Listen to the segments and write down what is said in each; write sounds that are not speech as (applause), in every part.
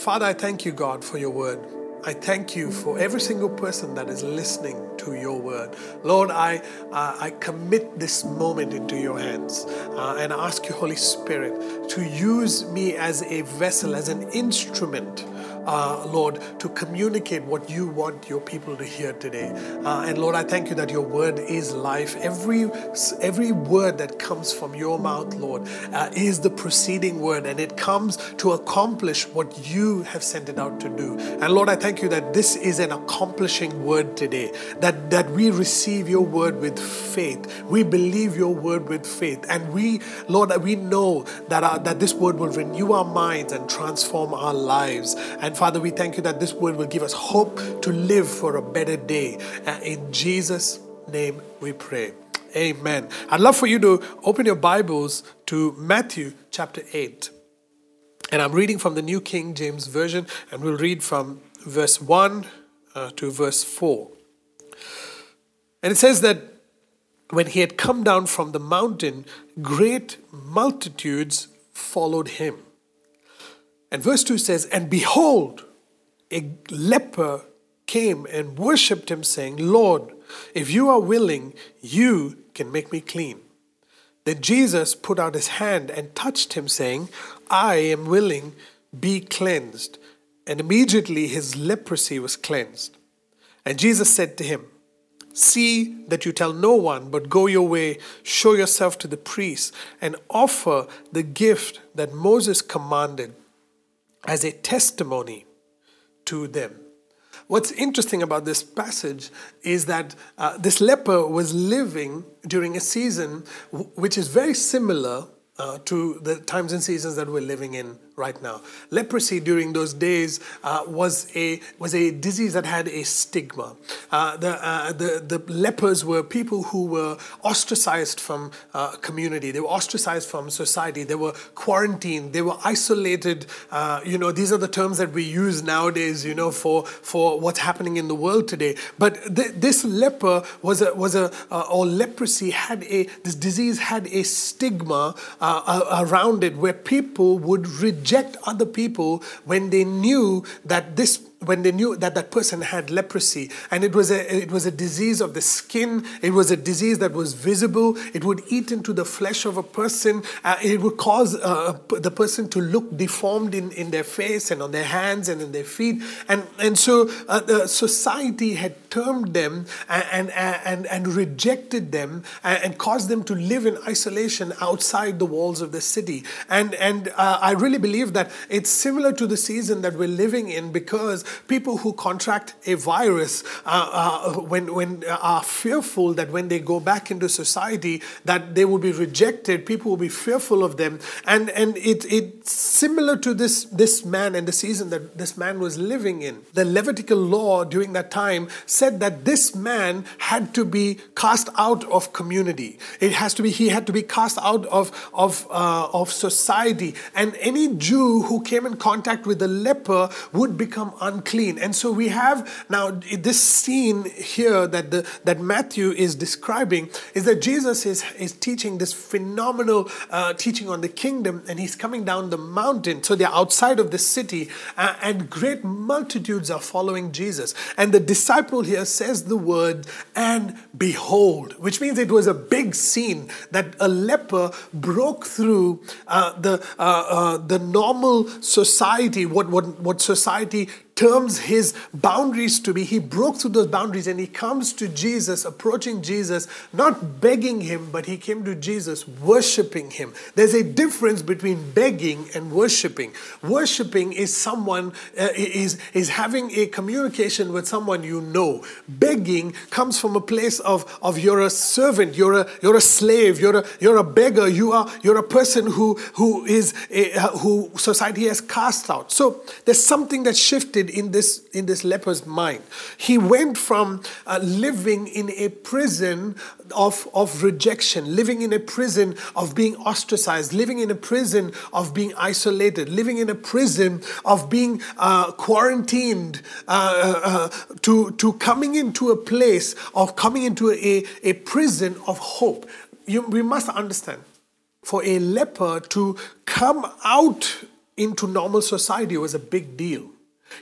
Father, I thank you, God, for your word. I thank you for every single person that is listening to your word. Lord, I, uh, I commit this moment into your hands uh, and ask you, Holy Spirit, to use me as a vessel, as an instrument uh, Lord, to communicate what you want your people to hear today. Uh, and Lord, I thank you that your word is life. Every every word that comes from your mouth, Lord, uh, is the preceding word, and it comes to accomplish what you have sent it out to do. And Lord, I thank you that this is an accomplishing word today. That that we receive your word with faith. We believe your word with faith, and we, Lord, we know that our, that this word will renew our minds and transform our lives. And and Father, we thank you that this word will give us hope to live for a better day. In Jesus' name we pray. Amen. I'd love for you to open your Bibles to Matthew chapter 8. And I'm reading from the New King James Version, and we'll read from verse 1 uh, to verse 4. And it says that when he had come down from the mountain, great multitudes followed him. And verse 2 says, And behold, a leper came and worshipped him, saying, Lord, if you are willing, you can make me clean. Then Jesus put out his hand and touched him, saying, I am willing, be cleansed. And immediately his leprosy was cleansed. And Jesus said to him, See that you tell no one, but go your way, show yourself to the priest, and offer the gift that Moses commanded as a testimony to them. What's interesting about this passage is that uh, this leper was living during a season which is very similar uh, to the times and seasons that we're living in right now. Leprosy during those days uh, was a was a disease that had a stigma. Uh, the, uh, the the lepers were people who were ostracized from uh, community. They were ostracized from society. They were quarantined. They were isolated. Uh, you know, these are the terms that we use nowadays. You know, for for what's happening in the world today. But th- this leper was a was a or leprosy had a this disease had a stigma around it where people would reject other people when they knew that this when they knew that that person had leprosy. And it was a it was a disease of the skin. It was a disease that was visible. It would eat into the flesh of a person. Uh, it would cause uh, the person to look deformed in, in their face and on their hands and in their feet. And and so uh, the society had termed them and and and rejected them and caused them to live in isolation outside the walls of the city. And and uh, I really believe that it's similar to the season that we're living in because people who contract a virus uh, uh, when, when uh, are fearful that when they go back into society that they will be rejected. People will be fearful of them. And and it, it's similar to this this man and the season that this man was living in. The levitical law during that time said that this man had to be cast out of community. It has to be he had to be cast out of of uh, of society. And any jew who came in contact with the leper would become un unclean. And so we have now this scene here that the, that Matthew is describing is that Jesus is, is teaching this phenomenal uh, teaching on the kingdom, and he's coming down the mountain. So they're outside of the city, uh, and great multitudes are following Jesus. And the disciple here says the word, and behold, which means it was a big scene that a leper broke through uh, the, uh, uh, the normal society, what, what, what society terms his boundaries to be. He broke through those boundaries and he comes to Jesus, approaching Jesus, not begging him, but he came to Jesus worshiping him. There's a difference between begging and worshiping. Worshiping is someone uh, is is having a communication with someone you know. Begging comes from a place of of you're a servant, you're a you're a slave, you're a you're a beggar, you are you're a person who who is a, uh, who society has cast out. So there's something that shifted in this in this leper's mind. He went from uh, living in a prison of, of rejection, living in a prison of being ostracized, living in a prison of being isolated, living in a prison of being uh, quarantined, uh, uh, to, to coming into a place of coming into a, a prison of hope. You, we must understand for a leper to come out into normal society was a big deal.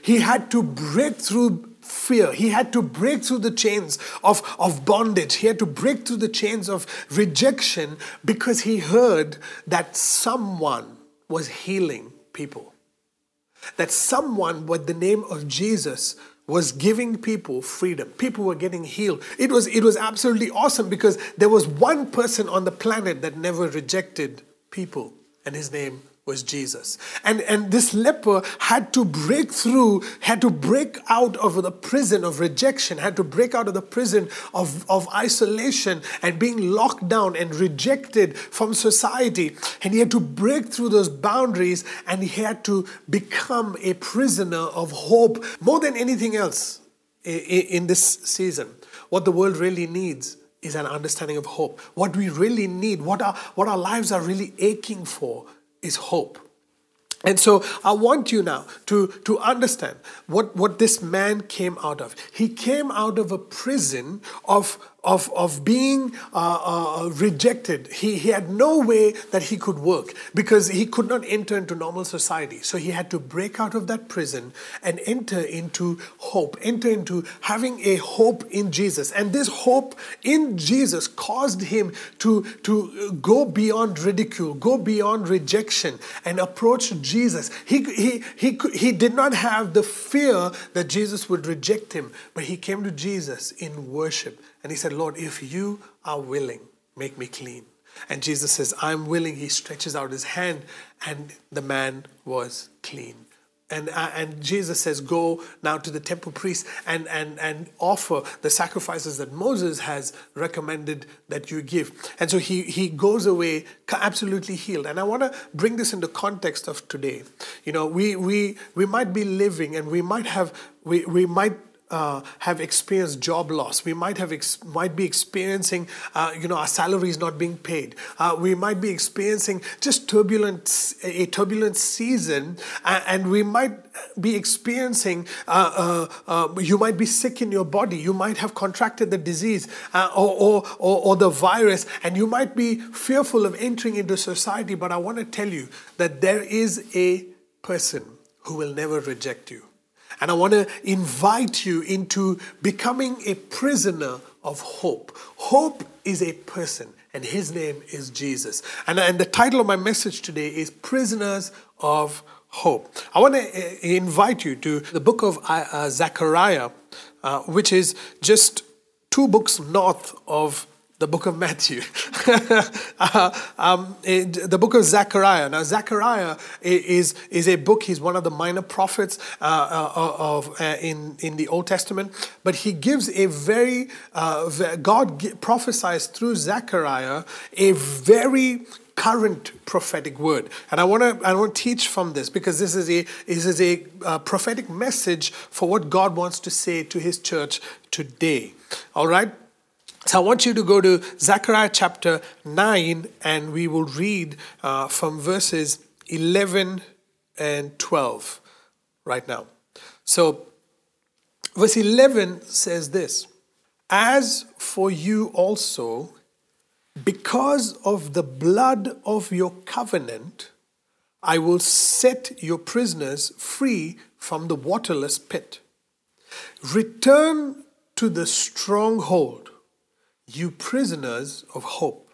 He had to break through fear. He had to break through the chains of, of bondage. He had to break through the chains of rejection because he heard that someone was healing people. That someone with the name of Jesus was giving people freedom. People were getting healed. It was, it was absolutely awesome because there was one person on the planet that never rejected people, and his name was Jesus. And, and this leper had to break through, had to break out of the prison of rejection, had to break out of the prison of, of isolation and being locked down and rejected from society. And he had to break through those boundaries and he had to become a prisoner of hope more than anything else in this season. What the world really needs is an understanding of hope. What we really need, what our, what our lives are really aching for, is hope. And so I want you now to, to understand what, what this man came out of. He came out of a prison of, of, of being uh, uh, rejected. He, he had no way that he could work because he could not enter into normal society. So he had to break out of that prison and enter into hope, enter into having a hope in Jesus. And this hope in Jesus caused him to, to go beyond ridicule, go beyond rejection, and approach Jesus. He, he, he, he did not have the fear that Jesus would reject him, but he came to Jesus in worship and he said, Lord, if you are willing, make me clean. And Jesus says, I'm willing. He stretches out his hand, and the man was clean. And, uh, and Jesus says, Go now to the temple priest and, and, and offer the sacrifices that Moses has recommended that you give. And so he, he goes away absolutely healed. And I want to bring this into context of today. You know, we, we, we might be living and we might have, we, we might uh, have experienced job loss. We might have ex- might be experiencing, uh, you know, our salaries not being paid. Uh, we might be experiencing just turbulent a turbulent season, and we might be experiencing. Uh, uh, uh, you might be sick in your body. You might have contracted the disease or, or, or, or the virus, and you might be fearful of entering into society. But I want to tell you that there is a person who will never reject you. And I want to invite you into becoming a prisoner of hope. Hope is a person, and his name is Jesus. And, and the title of my message today is Prisoners of Hope. I want to uh, invite you to the book of uh, Zechariah, uh, which is just two books north of the book of Matthew, (laughs) uh, um, it, the book of Zechariah. Now, Zechariah is, is a book, he's one of the minor prophets uh, uh, of, uh, in, in the Old Testament, but he gives a very, uh, God prophesies through Zechariah a very current prophetic word. And I want to I want to teach from this because this is a this is a uh, prophetic message for what God wants to say to his church today. All right? So I want you to go to Zechariah chapter 9 and we will read uh, from verses 11 and 12 right now. So, verse 11 says this As for you also, because of the blood of your covenant, I will set your prisoners free from the waterless pit. Return to the stronghold you prisoners of hope.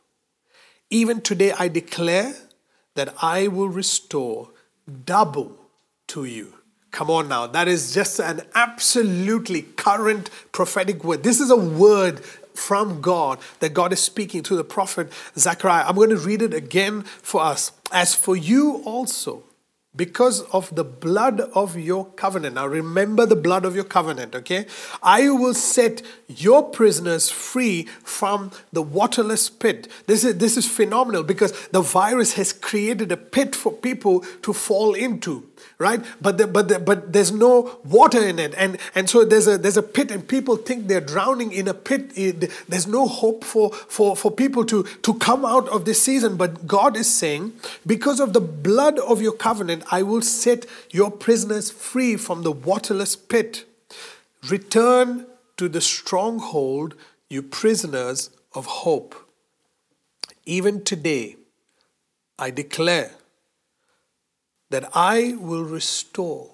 Even today I declare that I will restore double to you. Come on now, that is just an absolutely current prophetic word. This is a word from God that God is speaking to the prophet Zechariah. I'm going to read it again for us. As for you also, because of the blood of your covenant. Now remember the blood of your covenant, okay? I will set your prisoners free from the waterless pit. This is this is phenomenal because the virus has created a pit for people to fall into right? But the, but the, but there's no water in it, and and so there's a there's a pit, and people think they're drowning in a pit. There's no hope for for for people to to come out of this season. But God is saying, because of the blood of your covenant, I will set your prisoners free from the waterless pit. Return to the stronghold, you prisoners of hope. Even today, I declare that I will restore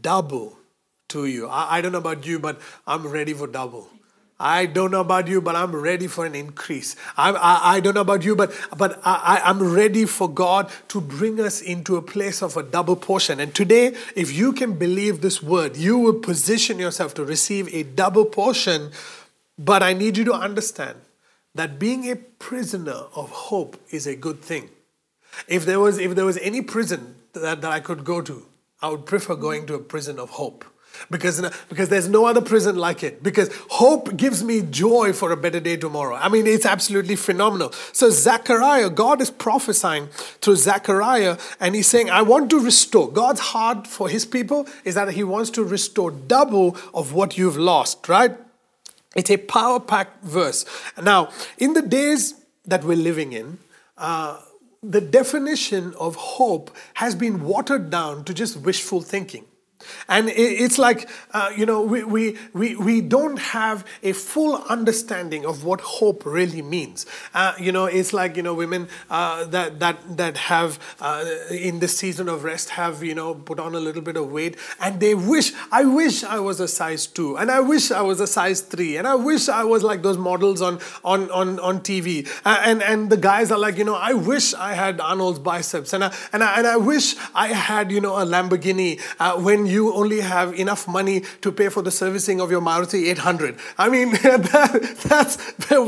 double to you. I, I don't know about you, but I'm ready for double. I don't know about you, but I'm ready for an increase. I, I, I don't know about you, but, but I, I'm ready for God to bring us into a place of a double portion. And today, if you can believe this word, you will position yourself to receive a double portion. But I need you to understand that being a prisoner of hope is a good thing. If there was, if there was any prison that, that I could go to, I would prefer going to a prison of hope because, because there's no other prison like it. Because hope gives me joy for a better day tomorrow. I mean, it's absolutely phenomenal. So, Zechariah, God is prophesying through Zechariah, and he's saying, I want to restore. God's heart for his people is that he wants to restore double of what you've lost, right? It's a power packed verse. Now, in the days that we're living in, uh, the definition of hope has been watered down to just wishful thinking. And it's like, uh, you know, we, we, we, we don't have a full understanding of what hope really means. Uh, you know, it's like, you know, women uh, that, that, that have, uh, in this season of rest, have, you know, put on a little bit of weight and they wish, I wish I was a size two and I wish I was a size three and I wish I was like those models on, on, on, on TV. and, and the guys are like, you know, I wish I had Arnold's biceps and I, and I, and I wish I had, you know, a Lamborghini uh, when you only have enough money to pay for the servicing of your Maruti 800. I mean, (laughs) that, that's,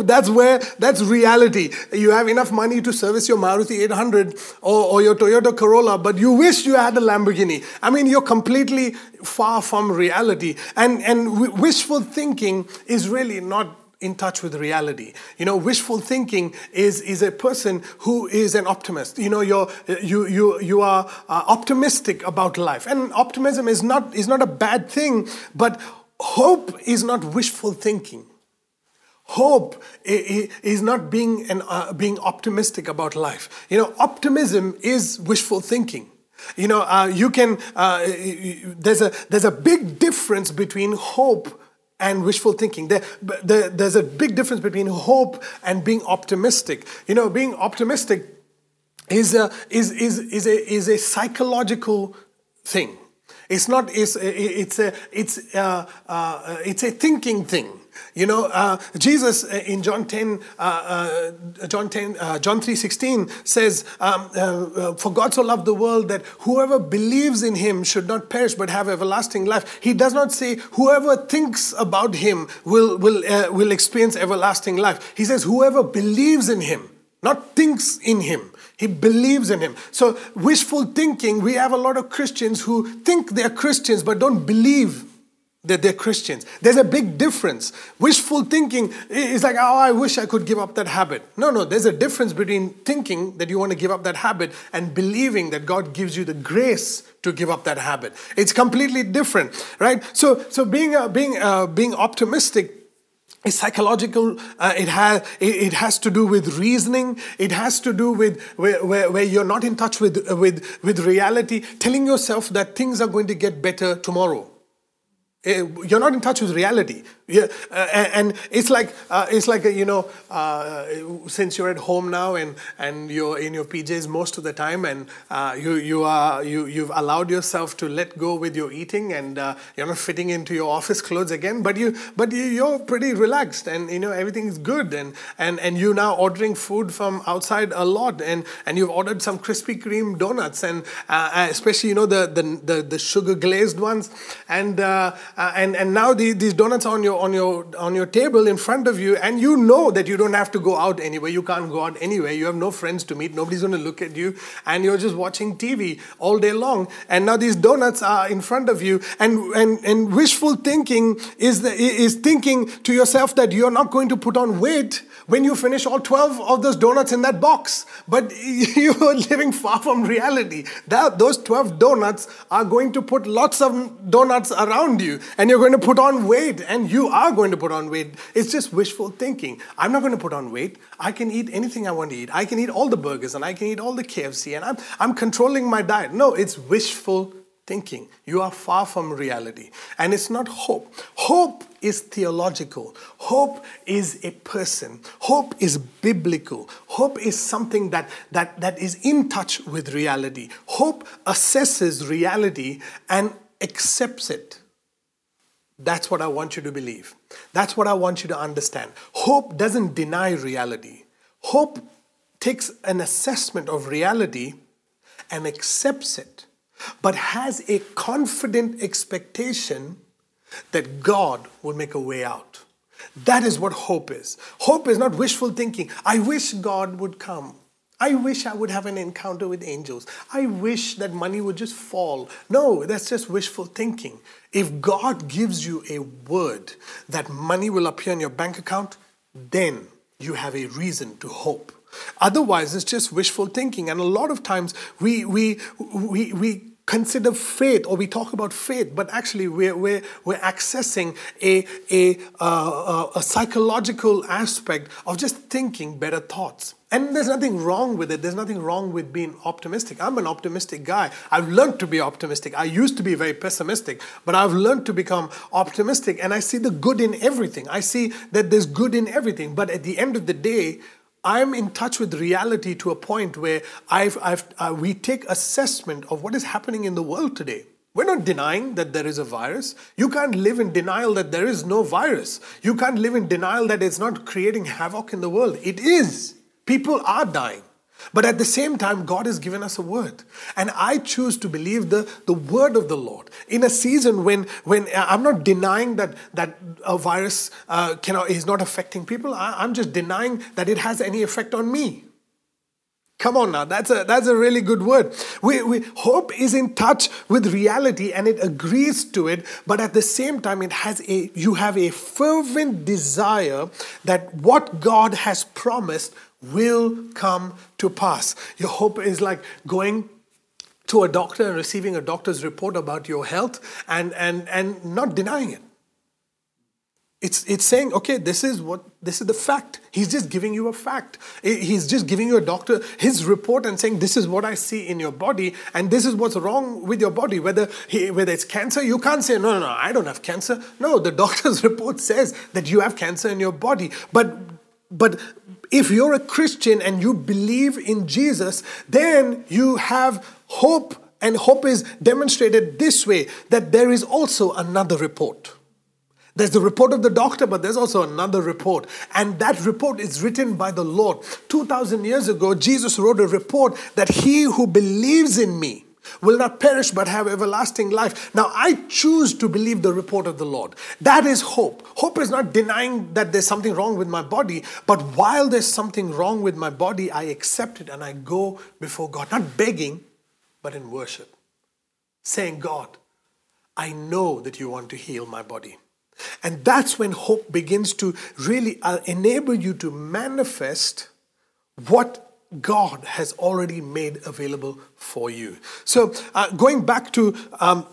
that's where, that's reality. You have enough money to service your Maruti 800 or, or your Toyota Corolla, but you wish you had a Lamborghini. I mean, you're completely far from reality. And, and wishful thinking is really not in touch with reality. You know, wishful thinking is, is a person who is an optimist. You know, you're, you, you, you are uh, optimistic about life. And optimism is not, is not a bad thing, but hope is not wishful thinking. Hope is not being, an, uh, being optimistic about life. You know, optimism is wishful thinking. You know, uh, you can, uh, there's, a, there's a big difference between hope and wishful thinking. There, there, there's a big difference between hope and being optimistic. You know, being optimistic is a, is, is, is a, is a psychological thing. It's not, it's, it's, a, it's, uh, uh, it's a thinking thing. You know, uh, Jesus uh, in John 10, uh, uh, John 10, uh, John 3 16 says, um, uh, For God so loved the world that whoever believes in him should not perish but have everlasting life. He does not say whoever thinks about him will, will, will experience everlasting life. He says whoever believes in him, not thinks in him. He believes in him. So, wishful thinking, we have a lot of Christians who think they're Christians but don't believe that they're Christians. There's a big difference. Wishful thinking is like, oh, I wish I could give up that habit. No, no, there's a difference between thinking that you want to give up that habit and believing that God gives you the grace to give up that habit. It's completely different, right? So, so being, uh, being, uh, being optimistic is psychological uh, it has it, has to do with reasoning it has to do with where, where, where you're not in touch with with with reality telling yourself that things are going to get better tomorrow you're not in touch with reality. Yeah, uh, and it's like uh, it's like you know, uh, since you're at home now and and you're in your PJs most of the time, and uh, you you are you you've allowed yourself to let go with your eating, and uh, you're not fitting into your office clothes again. But you but you, are pretty relaxed, and you know everything's good, and and and you now ordering food from outside a lot, and and you've ordered some Krispy Kreme donuts, and uh, especially you know the the the, the sugar glazed ones, and uh, and and now the, these donuts on your on your on your table in front of you, and you know that you don't have to go out anywhere. You can't go out anywhere. You have no friends to meet. Nobody's going to look at you, and you're just watching TV all day long. And now these donuts are in front of you, and and and wishful thinking is the, is thinking to yourself that you're not going to put on weight when you finish all 12 of those donuts in that box. But (laughs) you are living far from reality. That, those 12 donuts are going to put lots of donuts around you, and you're going to put on weight, and you are going to put on weight. It's just wishful thinking. I'm not going to put on weight. I can eat anything I want to eat. I can eat all the burgers, and I can eat all the KFC, and I'm, I'm controlling my diet. No, it's wishful thinking. You are far from reality. And it's not hope. Hope is theological. Hope is a person. Hope is biblical. Hope is something that, that, that is in touch with reality. Hope assesses reality and accepts it. That's what I want you to believe. That's what I want you to understand. Hope doesn't deny reality. Hope takes an assessment of reality and accepts it, but has a confident expectation that God will make a way out. That is what hope is. Hope is not wishful thinking. I wish God would come. I wish I would have an encounter with angels. I wish that money would just fall. No, that's just wishful thinking. If God gives you a word that money will appear in your bank account, then you have a reason to hope. Otherwise, it's just wishful thinking. And a lot of times we, we, we, we consider faith or we talk about faith, but actually we're, we're, we're accessing a, a, uh, a psychological aspect of just thinking better thoughts. And there's nothing wrong with it. There's nothing wrong with being optimistic. I'm an optimistic guy. I've learned to be optimistic. I used to be very pessimistic, but I've learned to become optimistic. And I see the good in everything. I see that there's good in everything. But at the end of the day, I'm in touch with reality to a point where I've, I've, uh, we take assessment of what is happening in the world today. We're not denying that there is a virus. You can't live in denial that there is no virus. You can't live in denial that it's not creating havoc in the world. It is. People are dying. But at the same time, God has given us a word. And I choose to believe the, the word of the Lord. In a season when, when uh, I'm not denying that, that a virus uh, cannot, is not affecting people, I, I'm just denying that it has any effect on me. Come on now, that's a, that's a really good word. We, we, hope is in touch with reality and it agrees to it, but at the same time, it has a, you have a fervent desire that what God has promised will come to pass. Your hope is like going to a doctor and receiving a doctor's report about your health and, and, and not denying it. It's, it's saying, okay, this is what this is the fact. He's just giving you a fact. He's just giving you a doctor his report and saying, this is what I see in your body, and this is what's wrong with your body. Whether he, whether it's cancer, you can't say, no, no, no, I don't have cancer. No, the (laughs) doctor's report says that you have cancer in your body. But but if you're a Christian and you believe in Jesus, then you have hope, and hope is demonstrated this way that there is also another report. There's the report of the doctor, but there's also another report. And that report is written by the Lord. 2,000 years ago, Jesus wrote a report that he who believes in me, will not perish but have everlasting life. Now, I choose to believe the report of the Lord. That is hope. Hope is not denying that there's something wrong with my body, but while there's something wrong with my body, I accept it and I go before God, not begging, but in worship, saying, God, I know that you want to heal my body. And that's when hope begins to really uh, enable you to manifest what God has already made available for you. So, uh, going back to um,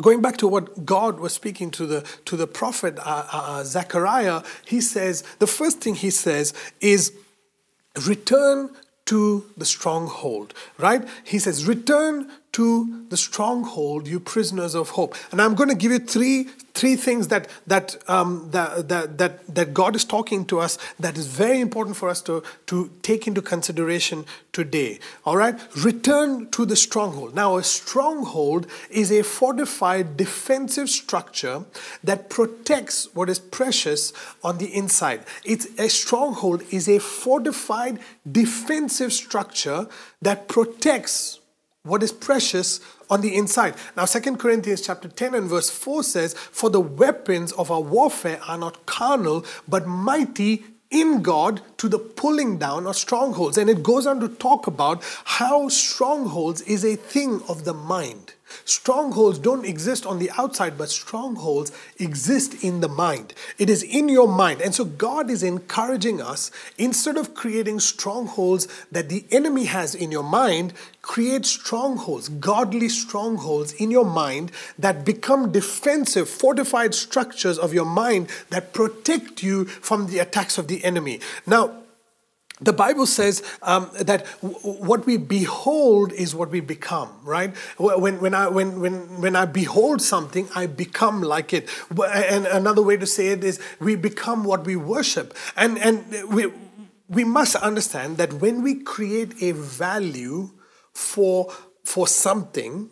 going back to what God was speaking to the to the prophet uh, uh, uh, Zechariah, he says the first thing he says is return to the stronghold. Right? He says return to the stronghold, you prisoners of hope. And I'm going to give you three three things that that, um, that that that that God is talking to us that is very important for us to to take into consideration today. All right, return to the stronghold. Now, a stronghold is a fortified defensive structure that protects what is precious on the inside. It's a stronghold is a fortified defensive structure that protects what is precious on the inside. Now 2 Corinthians chapter 10 and verse 4 says, "For the weapons of our warfare are not carnal, but mighty in God to the pulling down of strongholds." And it goes on to talk about how strongholds is a thing of the mind. Strongholds don't exist on the outside, but strongholds exist in the mind. It is in your mind. And so God is encouraging us instead of creating strongholds that the enemy has in your mind, create strongholds, godly strongholds in your mind that become defensive, fortified structures of your mind that protect you from the attacks of the enemy. Now, the Bible says um, that w- what we behold is what we become, right? When, when, I, when, when, when I behold something, I become like it. And another way to say it is we become what we worship. And, and we, we must understand that when we create a value for, for something,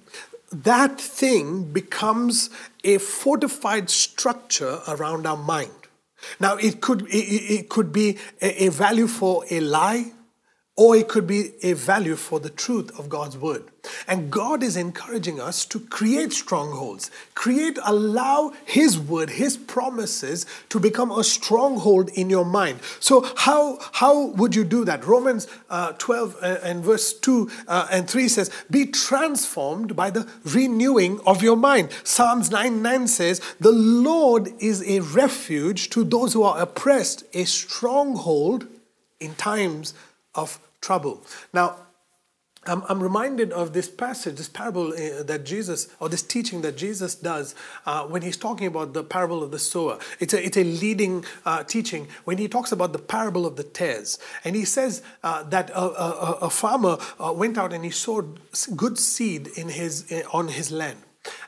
that thing becomes a fortified structure around our mind. Now, it could, it, it could be a, a value for a lie, or it could be a value for the truth of God's word. And God is encouraging us to create strongholds, create, allow His word, His promises to become a stronghold in your mind. So, how, how would you do that? Romans uh, 12 uh, and verse 2 uh, and 3 says, Be transformed by the renewing of your mind. Psalms 9 9 says, The Lord is a refuge to those who are oppressed, a stronghold in times of trouble. Now, I'm, I'm, reminded of this passage, this parable uh, that Jesus, or this teaching that Jesus does uh, when he's talking about the parable of the sower. It's a, it's a leading uh, teaching when he talks about the parable of the tares. And he says uh, that a, a, a farmer uh, went out and he sowed good seed in his, uh, on his land.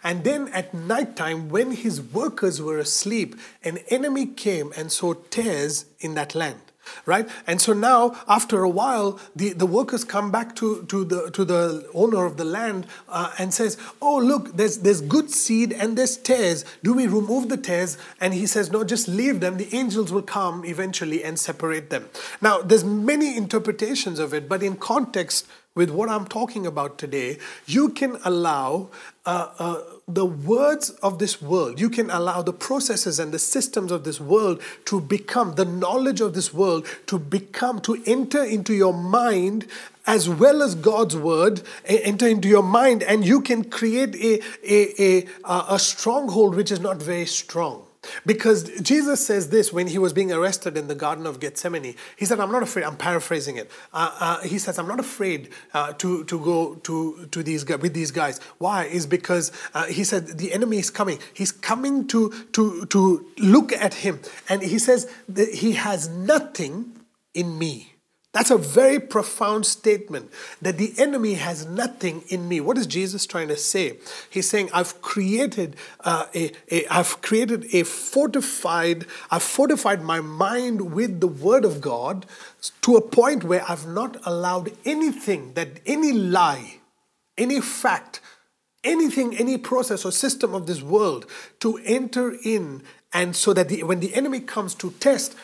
And then at night time, when his workers were asleep, an enemy came and sowed tares in that land right? And so now after a while the, the workers come back to, to, the, to the owner of the land uh, and says oh look there's, there's good seed and there's tares. Do we remove the tares? And he says no just leave them. The angels will come eventually and separate them. Now there's many interpretations of it but in context with what I'm talking about today, you can allow uh, uh, the words of this world, you can allow the processes and the systems of this world to become, the knowledge of this world to become, to enter into your mind as well as God's word enter into your mind, and you can create a, a, a, a stronghold which is not very strong. Because Jesus says this when he was being arrested in the Garden of Gethsemane. He said, I'm not afraid. I'm paraphrasing it. Uh, uh, he says, I'm not afraid uh, to, to go to, to these with these guys. Why? Is because uh, he said, the enemy is coming. He's coming to, to, to look at him. And he says, he has nothing in me. That's a very profound statement that the enemy has nothing in me. What is Jesus trying to say? He's saying, I've created uh, a, a, I've created a fortified, I've fortified my mind with the word of God to a point where I've not allowed anything that any lie, any fact, anything, any process or system of this world to enter in and so that the, when the enemy comes to test,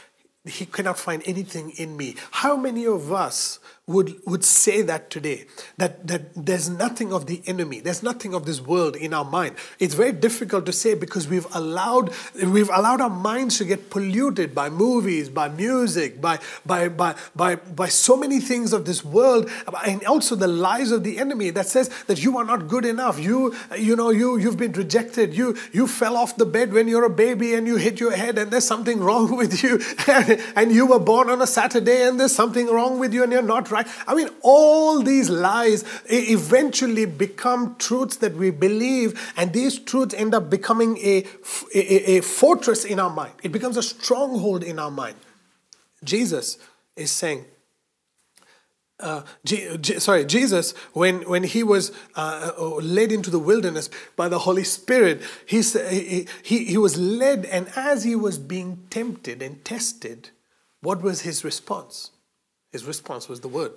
he cannot find anything in me. How many of us would, would say that today? That, that there's nothing of the enemy, there's nothing of this world in our mind. It's very difficult to say because we've allowed, we've allowed our minds to get polluted by movies, by music, by, by, by, by, by so many things of this world, and also the lies of the enemy that says that you are not good enough. You, you know, you, you've been rejected. You, you fell off the bed when you're a baby and you hit your head and there's something wrong (laughs) with you. and you were born on a Saturday and there's something wrong with you and you're not right. I mean, all these lies eventually become truths that we believe, and these truths end up becoming a, a, a fortress in our mind. It becomes a stronghold in our mind. Jesus is saying, uh, G- G- sorry, Jesus, when, when he was uh, uh led into the wilderness by the Holy Spirit, he, he, he was led, and as he was being tempted and tested, what was his response? His response was the word.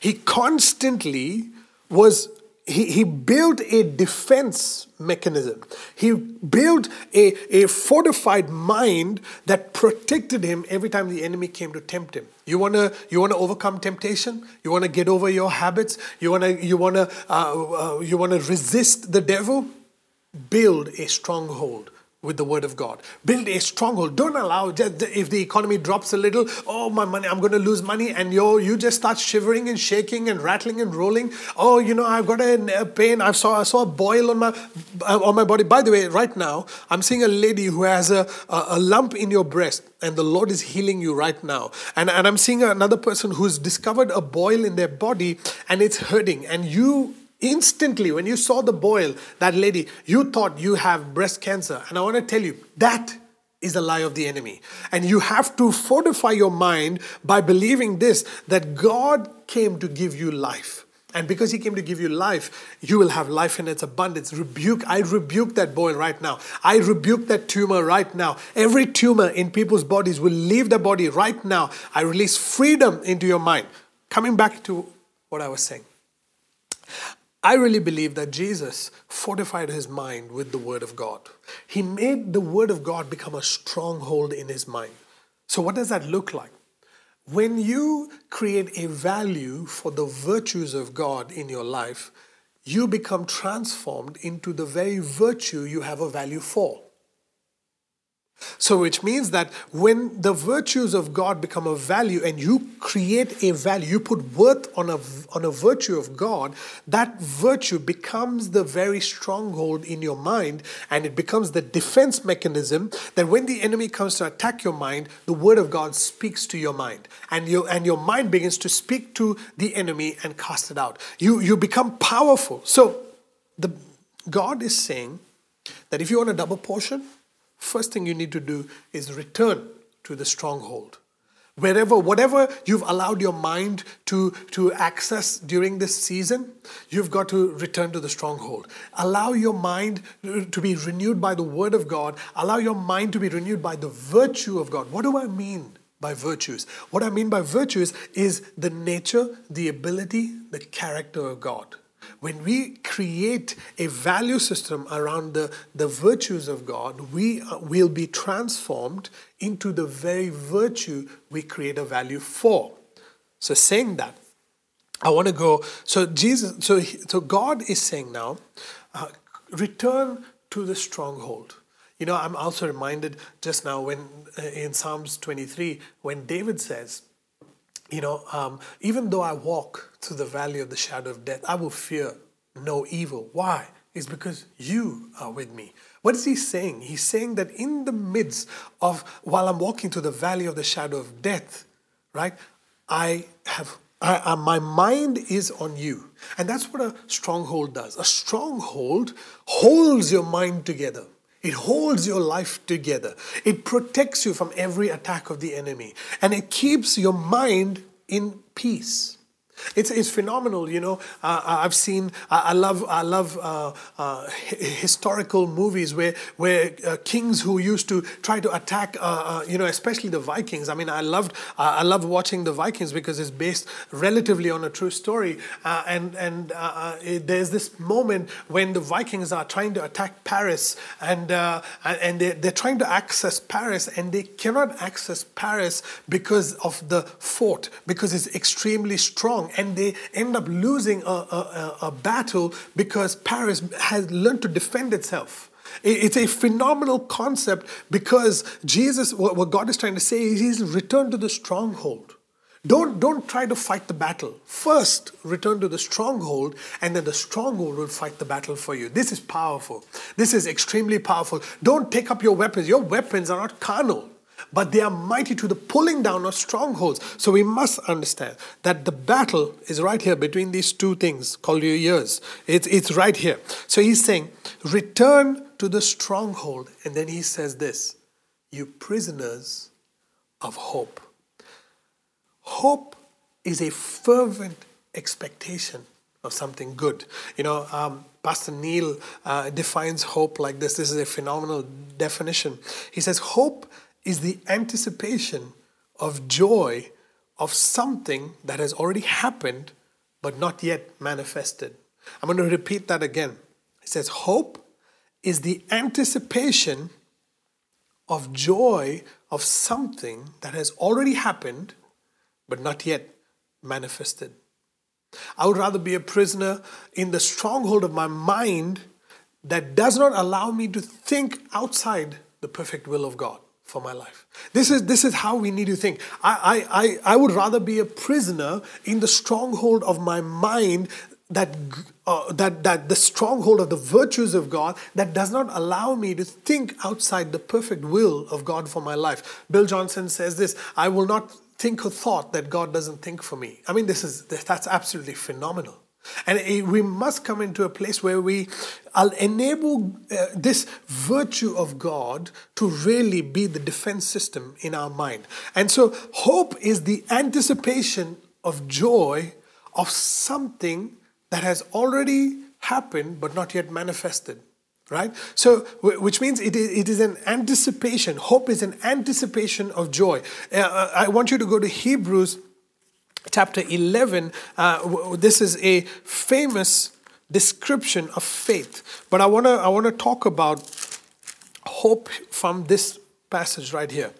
He constantly was, he, he built a defense mechanism. He built a, a fortified mind that protected him every time the enemy came to tempt him. You wanna you wanna overcome temptation. You wanna get over your habits. You wanna you wanna uh, uh, you wanna resist the devil. Build a stronghold with the word of God. Build a stronghold. Don't allow if the economy drops a little, oh my money, I'm going to lose money, and you you just start shivering and shaking and rattling and rolling. Oh, you know, I've got a pain. I saw I saw a boil on my uh, on my body. By the way, right now I'm seeing a lady who has a, a, a lump in your breast, and the Lord is healing you right now. And and I'm seeing another person who's discovered a boil in their body, and it's hurting, and you Instantly, when you saw the boil, that lady, you thought you have breast cancer. And I want to tell you that is a lie of the enemy. And you have to fortify your mind by believing this that God came to give you life. And because he came to give you life, you will have life in its abundance. Rebuke, I rebuke that boil right now. I rebuke that tumor right now. Every tumor in people's bodies will leave the body right now. I release freedom into your mind. Coming back to what I was saying. I really believe that Jesus fortified his mind with the Word of God. He made the Word of God become a stronghold in his mind. So, what does that look like? When you create a value for the virtues of God in your life, you become transformed into the very virtue you have a value for. So, which means that when the virtues of God become a value and you create a value, you put worth on a, on a virtue of God, that virtue becomes the very stronghold in your mind and it becomes the defense mechanism that when the enemy comes to attack your mind, the word of God speaks to your mind and, you, and your mind begins to speak to the enemy and cast it out. You, you become powerful. So, the, God is saying that if you want a double portion, first thing you need to do is return to the stronghold. Wherever, whatever you've allowed your mind to, to access during this season, you've got to return to the stronghold. Allow your mind to be renewed by the Word of God. Allow your mind to be renewed by the virtue of God. What do I mean by virtues? What I mean by virtues is the nature, the ability, the character of God when we create a value system around the, the virtues of God, we uh, will be transformed into the very virtue we create a value for. So, saying that, I want to go. So, Jesus, so, so God is saying now, uh, return to the stronghold. You know, I'm also reminded just now when uh, in Psalms 23, when David says, you know, um, even though I walk through the valley of the shadow of death, I will fear no evil. Why? It's because you are with me. What is he saying? He's saying that in the midst of, while I'm walking through the valley of the shadow of death, right, I have, I, I, my mind is on you. And that's what a stronghold does. A stronghold holds your mind together. It holds your life together. It protects you from every attack of the enemy. And it keeps your mind in peace. It's, it's phenomenal, you know. Uh, I've seen, I, I love, I love uh, uh, historical movies where, where uh, kings who used to try to attack, uh, uh, you know, especially the Vikings. I mean, I loved, I loved watching the Vikings because it's based relatively on a true story. and and it, there's this moment when the Vikings are trying to attack Paris and, and they, they're trying to access Paris and they cannot access Paris because of the fort, because it's extremely strong and they end up losing a, a, a battle because Paris has learned to defend itself. It's a phenomenal concept because Jesus, what God is trying to say is He's return to the stronghold. Don't, don't try to fight the battle. First, return to the stronghold, and then the stronghold will fight the battle for you. This is powerful. This is extremely powerful. Don't take up your weapons. Your weapons are not carnal but they are mighty to the pulling down of strongholds. So we must understand that the battle is right here between these two things called your ears. It's, it's right here. So he's saying, return to the stronghold. And then he says this, you prisoners of hope. Hope is a fervent expectation of something good. You know, um, Pastor Neil uh, defines hope like this. This is a phenomenal definition. He says, Hope is the anticipation of joy of something that has already happened but not yet manifested. I'm going to repeat that again. It says, Hope is the anticipation of joy of something that has already happened but not yet manifested. I would rather be a prisoner in the stronghold of my mind that does not allow me to think outside the perfect will of God for my life. This is, this is how we need to think. I, I, I would rather be a prisoner in the stronghold of my mind that, uh, that, that the stronghold of the virtues of God that does not allow me to think outside the perfect will of God for my life. Bill Johnson says this I will not think a thought that God doesn't think for me. I mean, this is that's absolutely phenomenal. And we must come into a place where we enable uh, this virtue of God to really be the defense system in our mind. And so, hope is the anticipation of joy of something that has already happened but not yet manifested. Right? So, which means it is, it is an anticipation. Hope is an anticipation of joy. Uh, uh I want you to go to Hebrews chapter 11, uh, this is a famous description of faith. But I want to I want to talk about hope from this passage right here.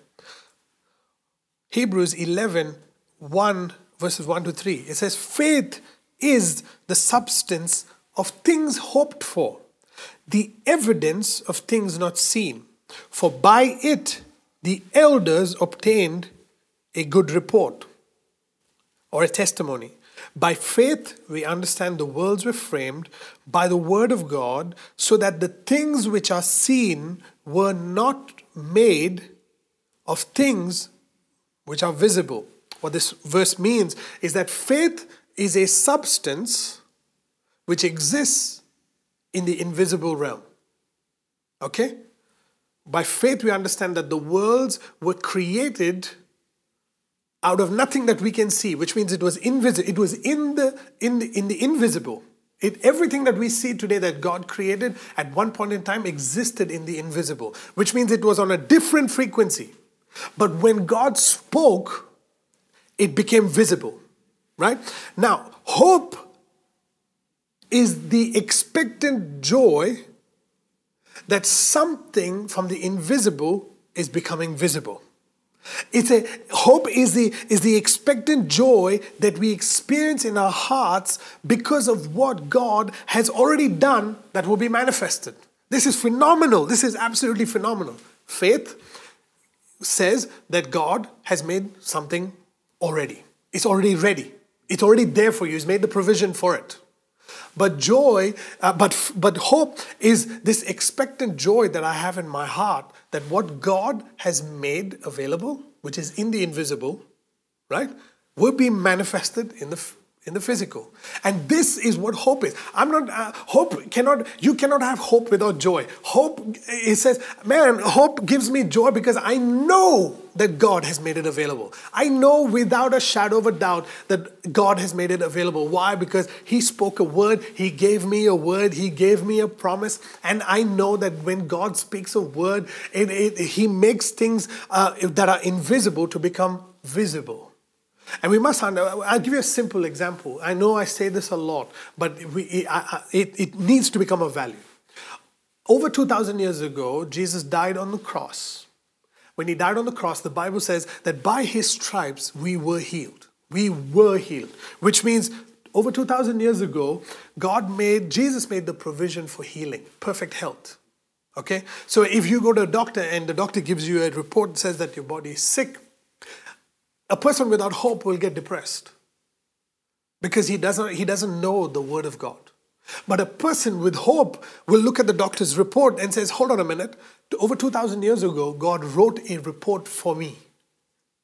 Hebrews 11, 1, verses 1 to 3. It says, Faith is the substance of things hoped for, the evidence of things not seen. For by it the elders obtained a good report or a testimony. By faith, we understand the worlds were framed by the word of God, so that the things which are seen were not made of things which are visible. What this verse means is that faith is a substance which exists in the invisible realm. Okay? By faith, we understand that the worlds were created out of nothing that we can see, which means it was invisible. It was in the in the, in the invisible. It, everything that we see today that God created at one point in time existed in the invisible, which means it was on a different frequency. But when God spoke, it became visible, right? Now, hope is the expectant joy that something from the invisible is becoming visible. It's a hope is the is the expectant joy that we experience in our hearts because of what God has already done that will be manifested. This is phenomenal. This is absolutely phenomenal. Faith says that God has made something already. It's already ready. It's already there for you. He's made the provision for it. But joy, uh, but, but hope is this expectant joy that I have in my heart that what God has made available, which is in the invisible, right, will be manifested in the in the physical. And this is what hope is. I'm not uh, hope cannot you cannot have hope without joy. Hope it says man hope gives me joy because i know that god has made it available. I know without a shadow of a doubt that god has made it available. Why? Because he spoke a word he gave me a word he gave me a promise. And i know that when god speaks a word it, it, he makes things uh, that are invisible to become visible and we must, I'll give you a simple example. I know I say this a lot, but we, it, it needs to become a value. Over 2,000 years ago, Jesus died on the cross. When he died on the cross, the Bible says that by his stripes we were healed. We were healed, which means over 2,000 years ago, God made, Jesus made the provision for healing, perfect health. Okay? So if you go to a doctor and the doctor gives you a report that says that your body is sick, a person without hope will get depressed because he doesn't, he doesn't know the Word of God. But a person with hope will look at the doctor's report and says, Hold on a minute. Over 2,000 years ago, God wrote a report for me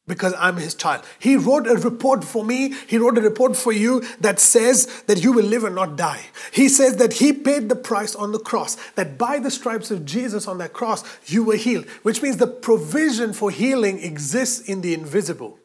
because I'm his child. He wrote a report for me. He wrote a report for you that says that you will live and not die. He says that he paid the price on the cross, that by the stripes of Jesus on that cross, you were healed, which means the provision for healing exists in the invisible.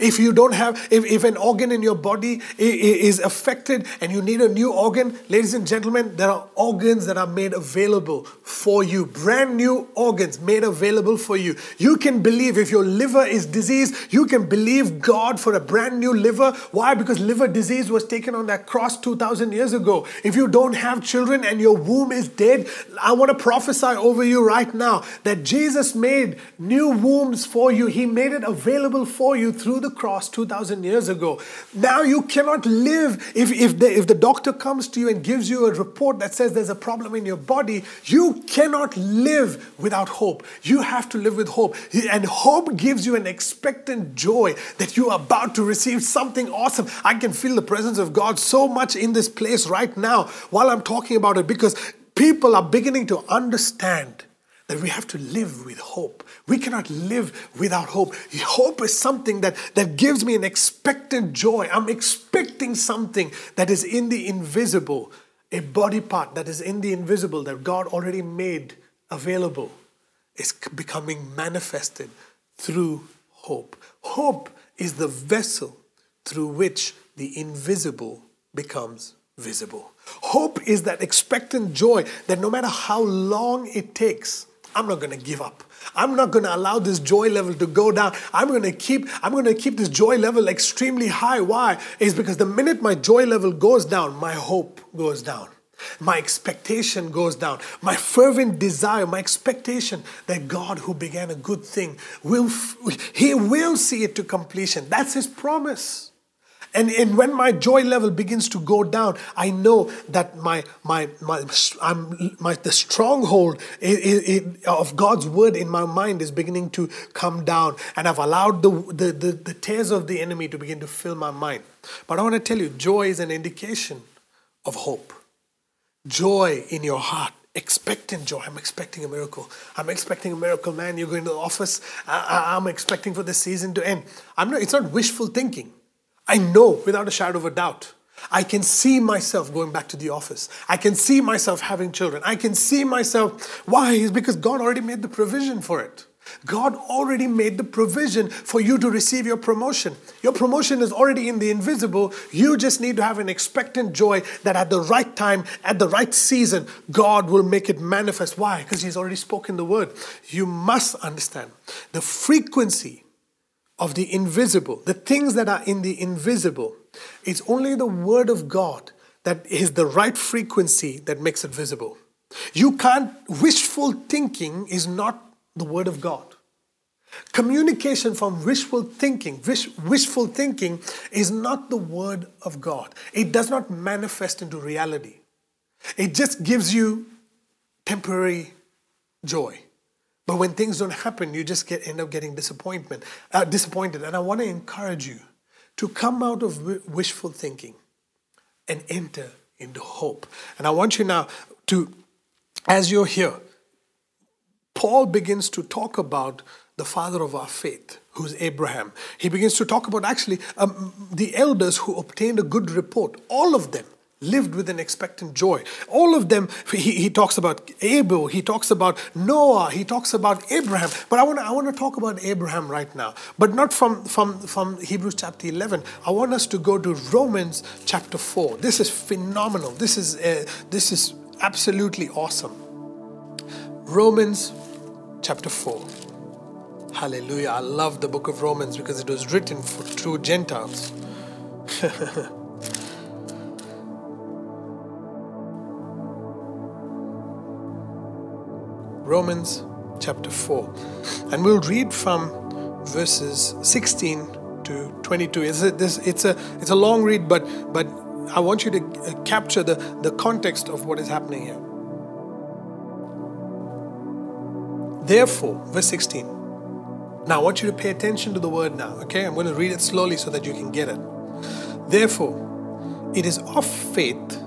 If you don't have, if, if an organ in your body is affected and you need a new organ, ladies and gentlemen, there are organs that are made available for you. Brand new organs made available for you. You can believe if your liver is diseased, you can believe God for a brand new liver. Why? Because liver disease was taken on that cross 2,000 years ago. If you don't have children and your womb is dead, I want to prophesy over you right now that Jesus made new wombs for you. He made it available for you through the cross 2,000 years ago. Now you cannot live. If, if, the, if the doctor comes to you and gives you a report that says there's a problem in your body, you cannot live without hope. You have to live with hope. And hope gives you an expectant joy that you are about to receive something awesome. I can feel the presence of God so much in this place right now while I'm talking about it because people are beginning to understand that we have to live with hope. We cannot live without hope. Hope is something that, that gives me an expectant joy. I'm expecting something that is in the invisible, a body part that is in the invisible that God already made available is becoming manifested through hope. Hope is the vessel through which the invisible becomes visible. Hope is that expectant joy that no matter how long it takes, I'm not going to give up. I'm not going to allow this joy level to go down. I'm going to keep I'm going to keep this joy level extremely high. Why? Is because the minute my joy level goes down, my hope goes down. My expectation goes down. My fervent desire, my expectation that God who began a good thing will he will see it to completion. That's his promise. And, and when my joy level begins to go down, I know that my, my, my, I'm, my the stronghold of God's word in my mind is beginning to come down. And I've allowed the, the, the, the tears of the enemy to begin to fill my mind. But I want to tell you, joy is an indication of hope. Joy in your heart expectant joy. I'm expecting a miracle. I'm expecting a miracle, man. You're going to the office. I, am expecting for the season to end. I'm not, it's not wishful thinking. I know without a shadow of a doubt. I can see myself going back to the office. I can see myself having children. I can see myself. Why? Is because God already made the provision for it. God already made the provision for you to receive your promotion. Your promotion is already in the invisible. You just need to have an expectant joy that at the right time, at the right season, God will make it manifest. Why? Because He's already spoken the word. You must understand the frequency of the invisible, the things that are in the invisible, it's only the Word of God that is the right frequency that makes it visible. You can't, wishful thinking is not the Word of God. Communication from wishful thinking, wish, wishful thinking is not the Word of God. It does not manifest into reality. It just gives you temporary joy. But when things don't happen, you just get end up getting disappointment, uh, disappointed. And I want to encourage you to come out of wishful thinking and enter into hope. And I want you now to, as you're here, Paul begins to talk about the father of our faith, who's Abraham. He begins to talk about actually um, the elders who obtained a good report, all of them lived with an expectant joy. All of them, he, he talks about Abel, he talks about Noah, he talks about Abraham. But I want to I want to talk about Abraham right now, but not from, from, from Hebrews chapter 11. I want us to go to Romans chapter 4. This is phenomenal. This is, uh, this is absolutely awesome. Romans chapter 4. Hallelujah. I love the book of Romans because it was written for true Gentiles. (laughs) Romans chapter 4. And we'll read from verses 16 to 22. It's a, this, it's a, it's a long read, but, but I want you to uh, capture the, the context of what is happening here. Therefore, verse 16. Now, I want you to pay attention to the word now, okay? I'm going to read it slowly so that you can get it. Therefore, it is of faith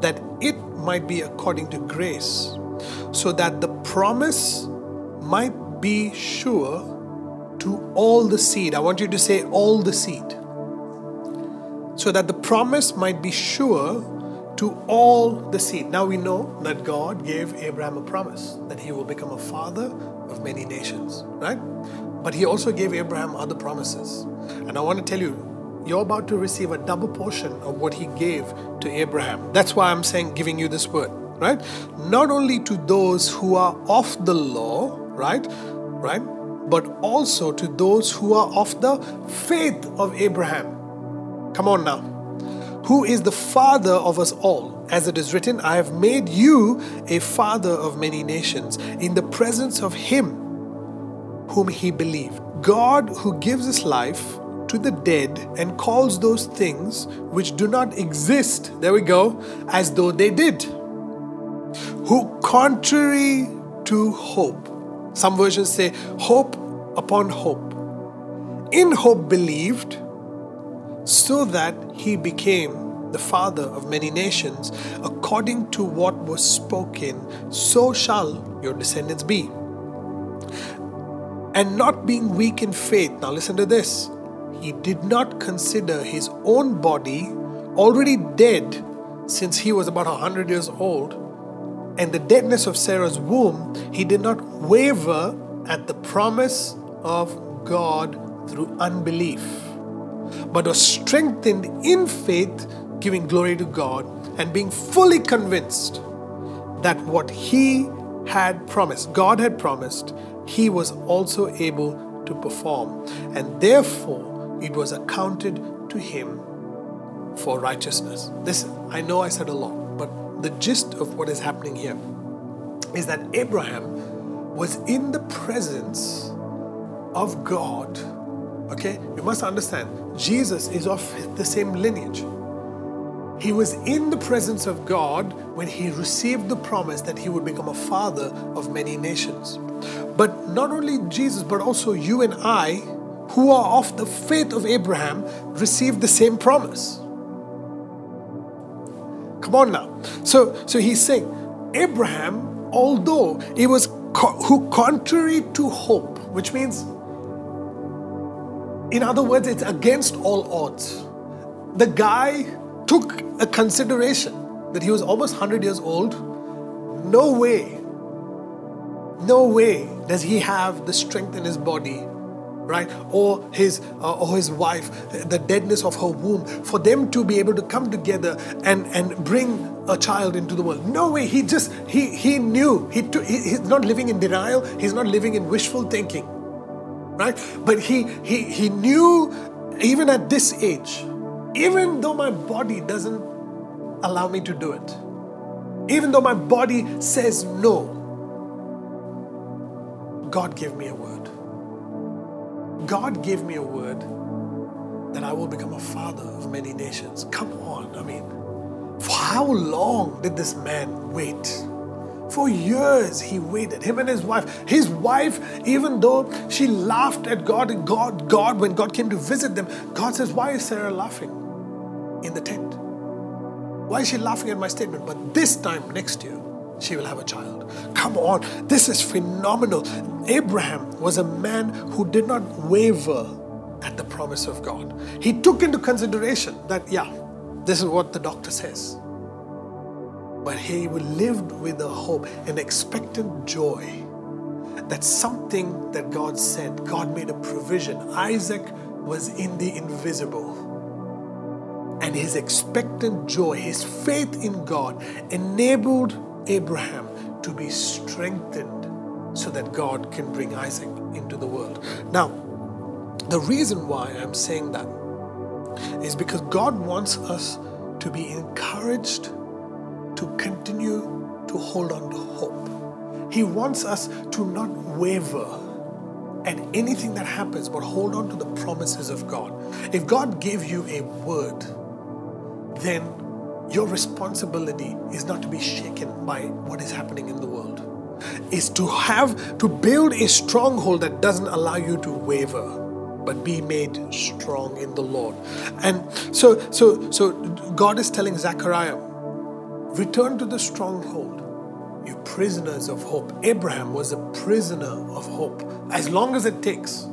that it might be according to grace so that the promise might be sure to all the seed. I want you to say, all the seed. So that the promise might be sure to all the seed. Now we know that God gave Abraham a promise that he will become a father of many nations, right? But he also gave Abraham other promises. And I want to tell you, you're about to receive a double portion of what he gave to Abraham. That's why I'm saying, giving you this word right? Not only to those who are of the law, right? Right? But also to those who are of the faith of Abraham. Come on now. Who is the father of us all? As it is written, I have made you a father of many nations in the presence of him whom he believed. God who gives us life to the dead and calls those things which do not exist, there we go, as though they did who, contrary to hope, some versions say hope upon hope, in hope believed, so that he became the father of many nations, according to what was spoken, so shall your descendants be. And not being weak in faith. Now, listen to this. He did not consider his own body already dead since he was about 100 years old, and the deadness of Sarah's womb, he did not waver at the promise of God through unbelief, but was strengthened in faith, giving glory to God, and being fully convinced that what he had promised, God had promised, he was also able to perform. And therefore, it was accounted to him for righteousness. This, I know I said a lot, the gist of what is happening here is that Abraham was in the presence of God. Okay, you must understand, Jesus is of the same lineage. He was in the presence of God when he received the promise that he would become a father of many nations. But not only Jesus, but also you and I, who are of the faith of Abraham, received the same promise. Come on now. So, so he's saying, Abraham, although it was co- who contrary to hope, which means, in other words, it's against all odds. The guy took a consideration that he was almost 100 years old. No way, no way does he have the strength in his body right? Or his uh, or his wife the deadness of her womb for them to be able to come together and and bring a child into the world. No way. He just he he knew. He, took, he he's not living in denial. He's not living in wishful thinking right? But he he he knew even at this age even though my body doesn't allow me to do it even though my body says no god gave me a word God gave me a word that I will become a father of many nations. Come on, I mean, for how long did this man wait? For years he waited, him and his wife. His wife, even though she laughed at God and God, God, when God came to visit them, God says, Why is Sarah laughing in the tent? Why is she laughing at my statement? But this time next year, she will have a child. Come on, this is phenomenal. Abraham was a man who did not waver at the promise of God. He took into consideration that, yeah, this is what the doctor says. But he lived with a hope, an expectant joy that something that God said, God made a provision. Isaac was in the invisible. And his expectant joy, his faith in God, enabled Abraham to be strengthened so that God can bring Isaac into the world. Now, the reason why I'm saying that is because God wants us to be encouraged to continue to hold on to hope. He wants us to not waver at anything that happens, but hold on to the promises of God. If God gave you a word, then your responsibility is not to be shaken by what is happening in the world. Is to have to build a stronghold that doesn't allow you to waver, but be made strong in the Lord. And so so so God is telling Zechariah, return to the stronghold, you prisoners of hope. Abraham was a prisoner of hope, as long as it takes.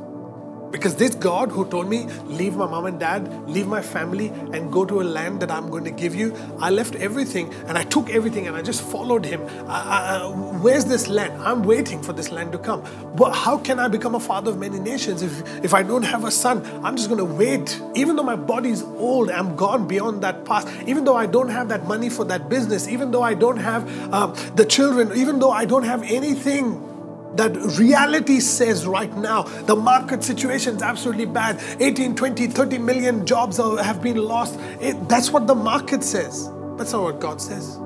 Because this God who told me, leave my mom and dad, leave my family, and go to a land that I'm going to give you, I left everything and I took everything and I just followed him. I, I, where's this land? I'm waiting for this land to come. But how can I become a father of many nations if, if I don't have a son? I'm just going to wait. Even though my body's old, I'm gone beyond that past. Even though I don't have that money for that business, even though I don't have um, the children, even though I don't have anything that reality says right now the market situation is absolutely bad. 18 20 30 million jobs have been lost. It, that's what the market says. That's not what god says.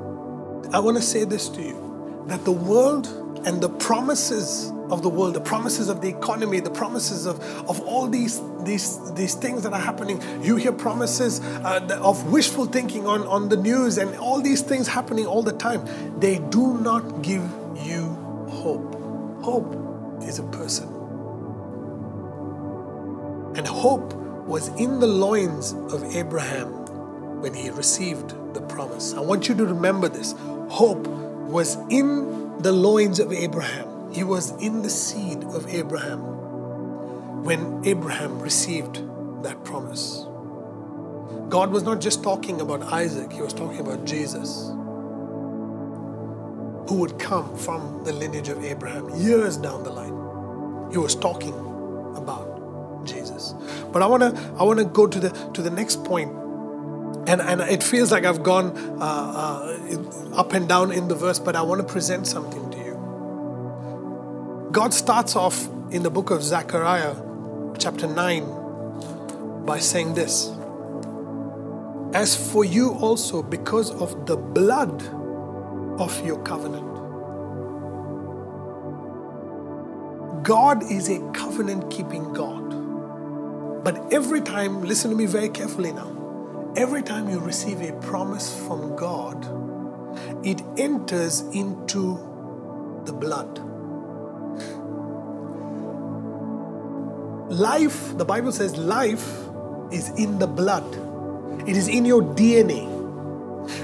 I want to say this to you that the world and the promises of the world the promises of the economy the promises of, of all these these these things that are happening you hear promises uh, of wishful thinking on on the news and all these things happening all the time. They do not give you hope Hope is a person. And hope was in the loins of Abraham when he received the promise. I want you to remember this. Hope was in the loins of Abraham. He was in the seed of Abraham when Abraham received that promise. God was not just talking about Isaac, He was talking about Jesus, who would come from the lineage of Abraham years down the line. He was talking about Jesus. But I want to I want to go to the to the next point and, and it feels like I've gone uh, uh, up and down in the verse, but I want to present something to you. God starts off in the book of Zechariah, chapter 9, by saying this As for you also, because of the blood of your covenant. God is a covenant keeping God. But every time, listen to me very carefully now every time you receive a promise from God, it enters into the blood. Life, the Bible says, life is in the blood, it is in your DNA.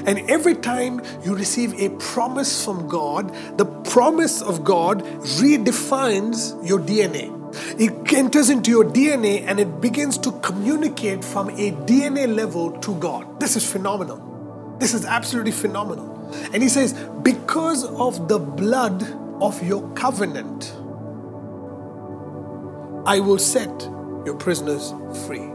And every time you receive a promise from God, the promise of God redefines your DNA. It enters into your DNA and it begins to communicate from a DNA level to God. This is phenomenal. This is absolutely phenomenal. And he says, Because of the blood of your covenant, I will set your prisoners free.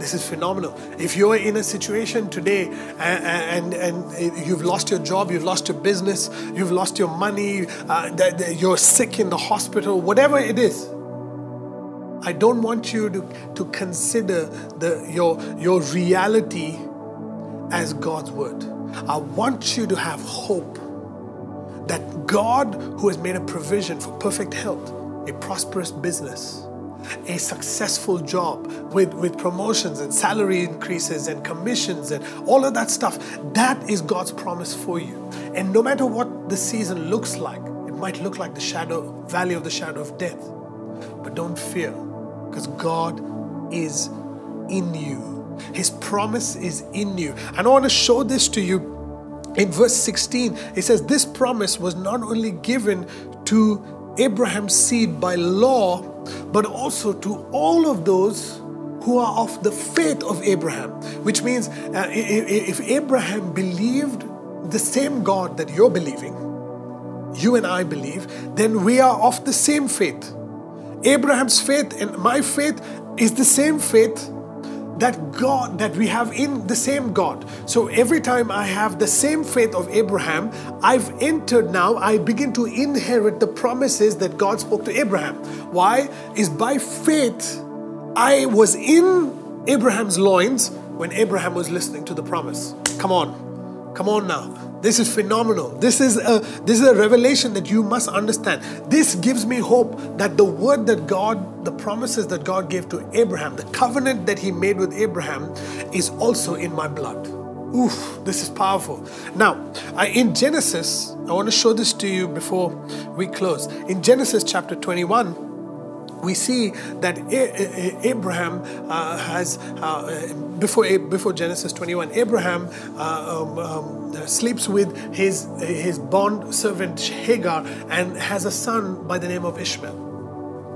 This is phenomenal. If you're in a situation today and, and, and you've lost your job, you've lost your business, you've lost your money, uh, you're sick in the hospital, whatever it is, I don't want you to, to consider the, your, your reality as God's word. I want you to have hope that God, who has made a provision for perfect health, a prosperous business, a successful job with, with promotions and salary increases and commissions and all of that stuff, that is God's promise for you. And no matter what the season looks like, it might look like the shadow, valley of the shadow of death. But don't fear because God is in you. His promise is in you. And I want to show this to you. In verse 16, it says, This promise was not only given to Abraham's seed by law, but also to all of those who are of the faith of Abraham. Which means uh, if Abraham believed the same God that you're believing, you and I believe, then we are of the same faith. Abraham's faith and my faith is the same faith that God that we have in the same God. So every time I have the same faith of Abraham, I've entered now, I begin to inherit the promises that God spoke to Abraham. Why? Is by faith I was in Abraham's loins when Abraham was listening to the promise. Come on. Come on now. This is phenomenal. This is a this is a revelation that you must understand. This gives me hope that the word that God, the promises that God gave to Abraham, the covenant that he made with Abraham is also in my blood. Oof, this is powerful. Now, in Genesis, I want to show this to you before we close. In Genesis chapter 21, we see that Abraham uh, has, uh, before, before Genesis 21, Abraham uh, um, um, sleeps with his, his bond servant Hagar and has a son by the name of Ishmael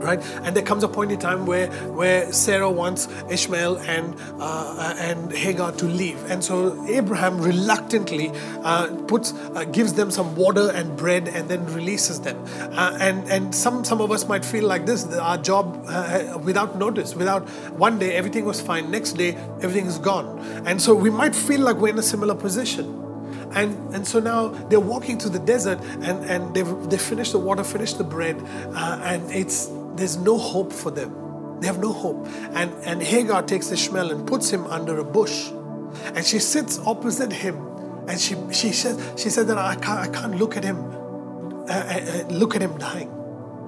right? And there comes a point in time where where Sarah wants Ishmael and uh, and Hagar to leave, and so Abraham reluctantly uh, puts uh, gives them some water and bread, and then releases them. Uh, and and some some of us might feel like this: our job uh, without notice, without one day everything was fine, next day everything is gone, and so we might feel like we're in a similar position. And, and so now they're walking through the desert and, and they've, they finished the water, finished the bread, uh, and it's there's no hope for them. They have no hope. And, and Hagar takes Ishmael and puts him under a bush. And she sits opposite him. And she, she, says, she said that I can't, I can't look at him, uh, uh, uh, look at him dying.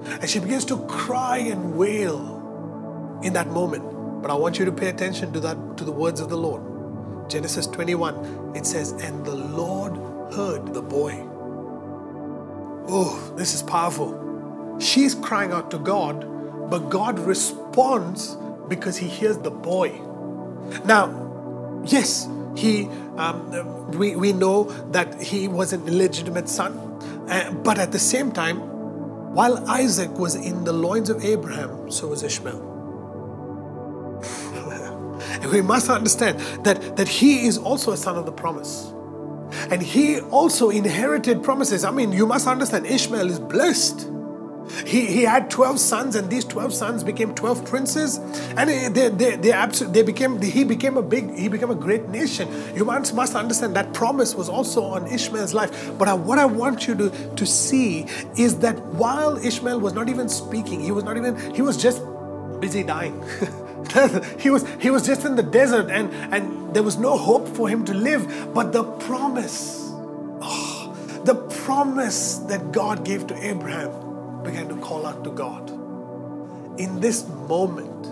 And she begins to cry and wail in that moment. But I want you to pay attention to that, to the words of the Lord. Genesis 21, it says, And the Lord heard the boy. Oh, this is powerful. She's crying out to God, but God responds because he hears the boy. Now, yes, he um, we, we know that he was an illegitimate son. Uh, but at the same time, while Isaac was in the loins of Abraham, so was Ishmael. and (laughs) we must understand that, that he is also a son of the promise. And he also inherited promises. I mean, you must understand, Ishmael is blessed. He, he had 12 sons, and these 12 sons became 12 princes, and they, they, they, they became, he became a big, he became a great nation. You must, must understand that promise was also on Ishmael's life. But I, what I want you to, to see is that while Ishmael was not even speaking, he was not even, he was just busy dying. (laughs) he was he was just in the desert and and there was no hope for him to live but the promise oh, the promise that god gave to abraham began to call out to God. In this moment,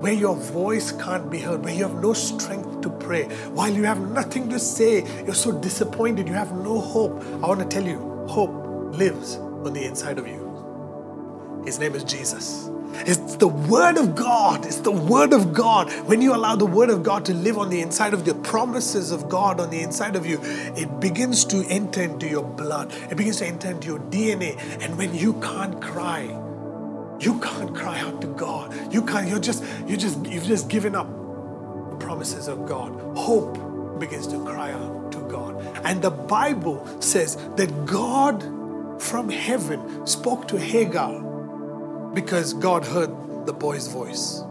where your voice can't be heard, where you have no strength to pray, while you have nothing to say, you're so disappointed, you have no hope. I want to tell you, hope lives on the inside of you. His name is Jesus. It's the Word of God. It's the Word of God. When you allow the Word of God to live on the inside of you, the promises of God on the inside of you, it begins to enter into your blood. It begins to enter into your DNA. And when you can't cry, you can't cry out to God. You can't. You're just. You just. You've just given up promises of God. Hope begins to cry out to God. And the Bible says that God from heaven spoke to Hagar because God heard the boy's voice.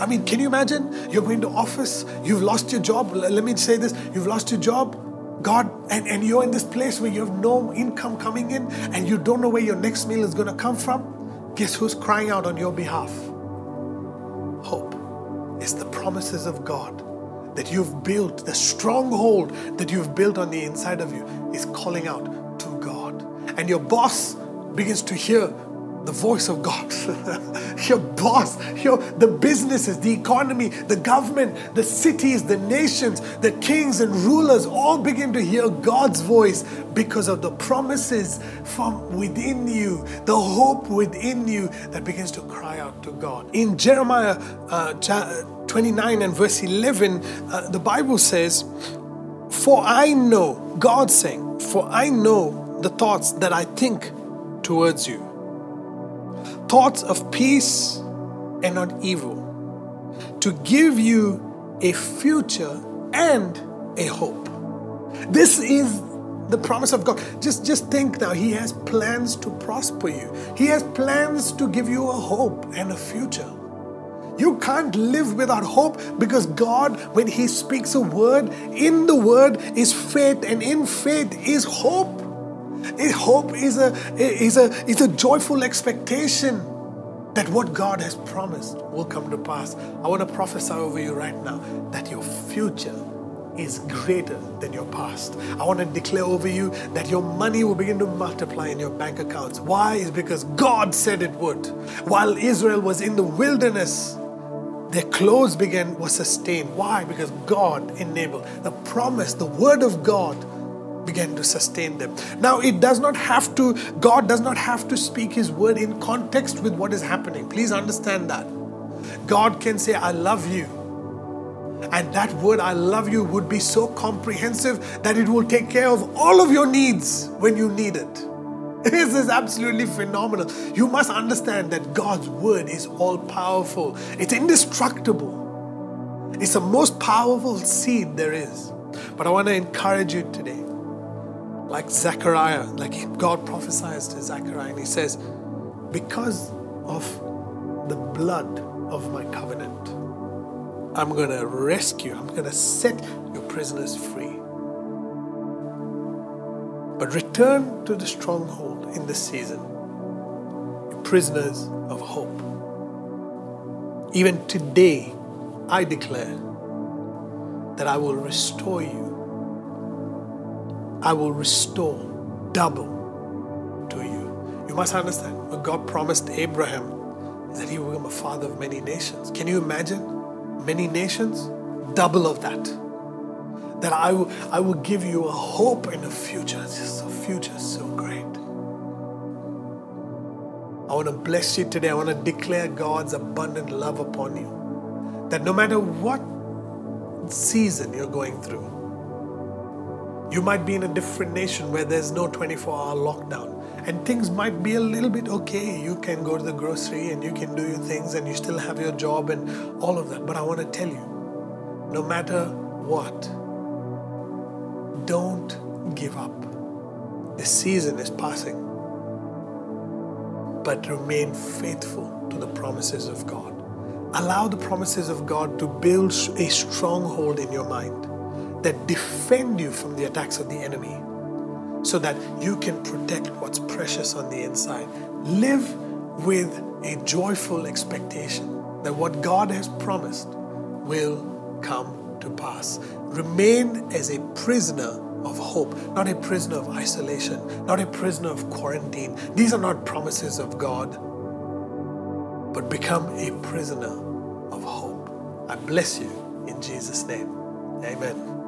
I mean, can you imagine? You're going to office, you've lost your job. Let me say this you've lost your job. God, and, and you're in this place where you have no income coming in and you don't know where your next meal is going to come from. Guess who's crying out on your behalf? Hope. It's the promises of God that you've built, the stronghold that you've built on the inside of you is calling out to God. And your boss begins to hear the voice of God. (laughs) your boss, your the businesses, the economy, the government, the cities, the nations, the kings and rulers all begin to hear God's voice because of the promises from within you, the hope within you that begins to cry out to God. In Jeremiah uh, 29 and verse 11, uh, the Bible says, For I know, God saying, For I know the thoughts that I think towards you thoughts of peace and not evil, to give you a future and a hope. This is the promise of God. Just, just think now, He has plans to prosper you, He has plans to give you a hope and a future. You can't live without hope because God, when He speaks a word, in the word is faith, and in faith is hope. Hope is a, is, a, is a joyful expectation that what God has promised will come to pass. I want to prophesy over you right now that your future is greater than your past. I want to declare over you that your money will begin to multiply in your bank accounts. Why? Is because God said it would. While Israel was in the wilderness, their clothes began was sustained. Why? Because God enabled. The promise, the word of God began to sustain them. Now, it does not have to, God does not have to speak His word in context with what is happening. Please understand that. God can say, I love you. And that word, I love you, would be so comprehensive that it will take care of all of your needs when you need it. (laughs) This is absolutely phenomenal. You must understand that God's word is all powerful, it's indestructible. It's the most powerful seed there is. But I want to encourage you today like Zechariah, like God prophesies to Zechariah, and he says, Because of the blood of my covenant, I'm going to rescue, I'm going to set your prisoners free. But return to the stronghold in this season, you prisoners of hope. Even today, I declare that I will restore you I will restore double to you. You must understand what God promised Abraham is that he will become a father of many nations. Can you imagine? Many nations? Double of that. That I will, I will give you a hope and a future. It's just a future is so great. I want to bless you today. I want to declare God's abundant love upon you. That no matter what season you're going through, You might be in a different nation where there's no 24 hour lockdown and things might be a little bit okay. You can go to the grocery and you can do your things and you still have your job and all of that. But I want to tell you no matter what, don't give up. The season is passing, but remain faithful to the promises of God. Allow the promises of God to build a stronghold in your mind that defend you from the attacks of the enemy so that you can protect what's precious on the inside. Live with a joyful expectation that what God has promised will come to pass. Remain as a prisoner of hope, not a prisoner of isolation, not a prisoner of quarantine. These are not promises of God, but become a prisoner of hope. I bless you in Jesus' name. Amen.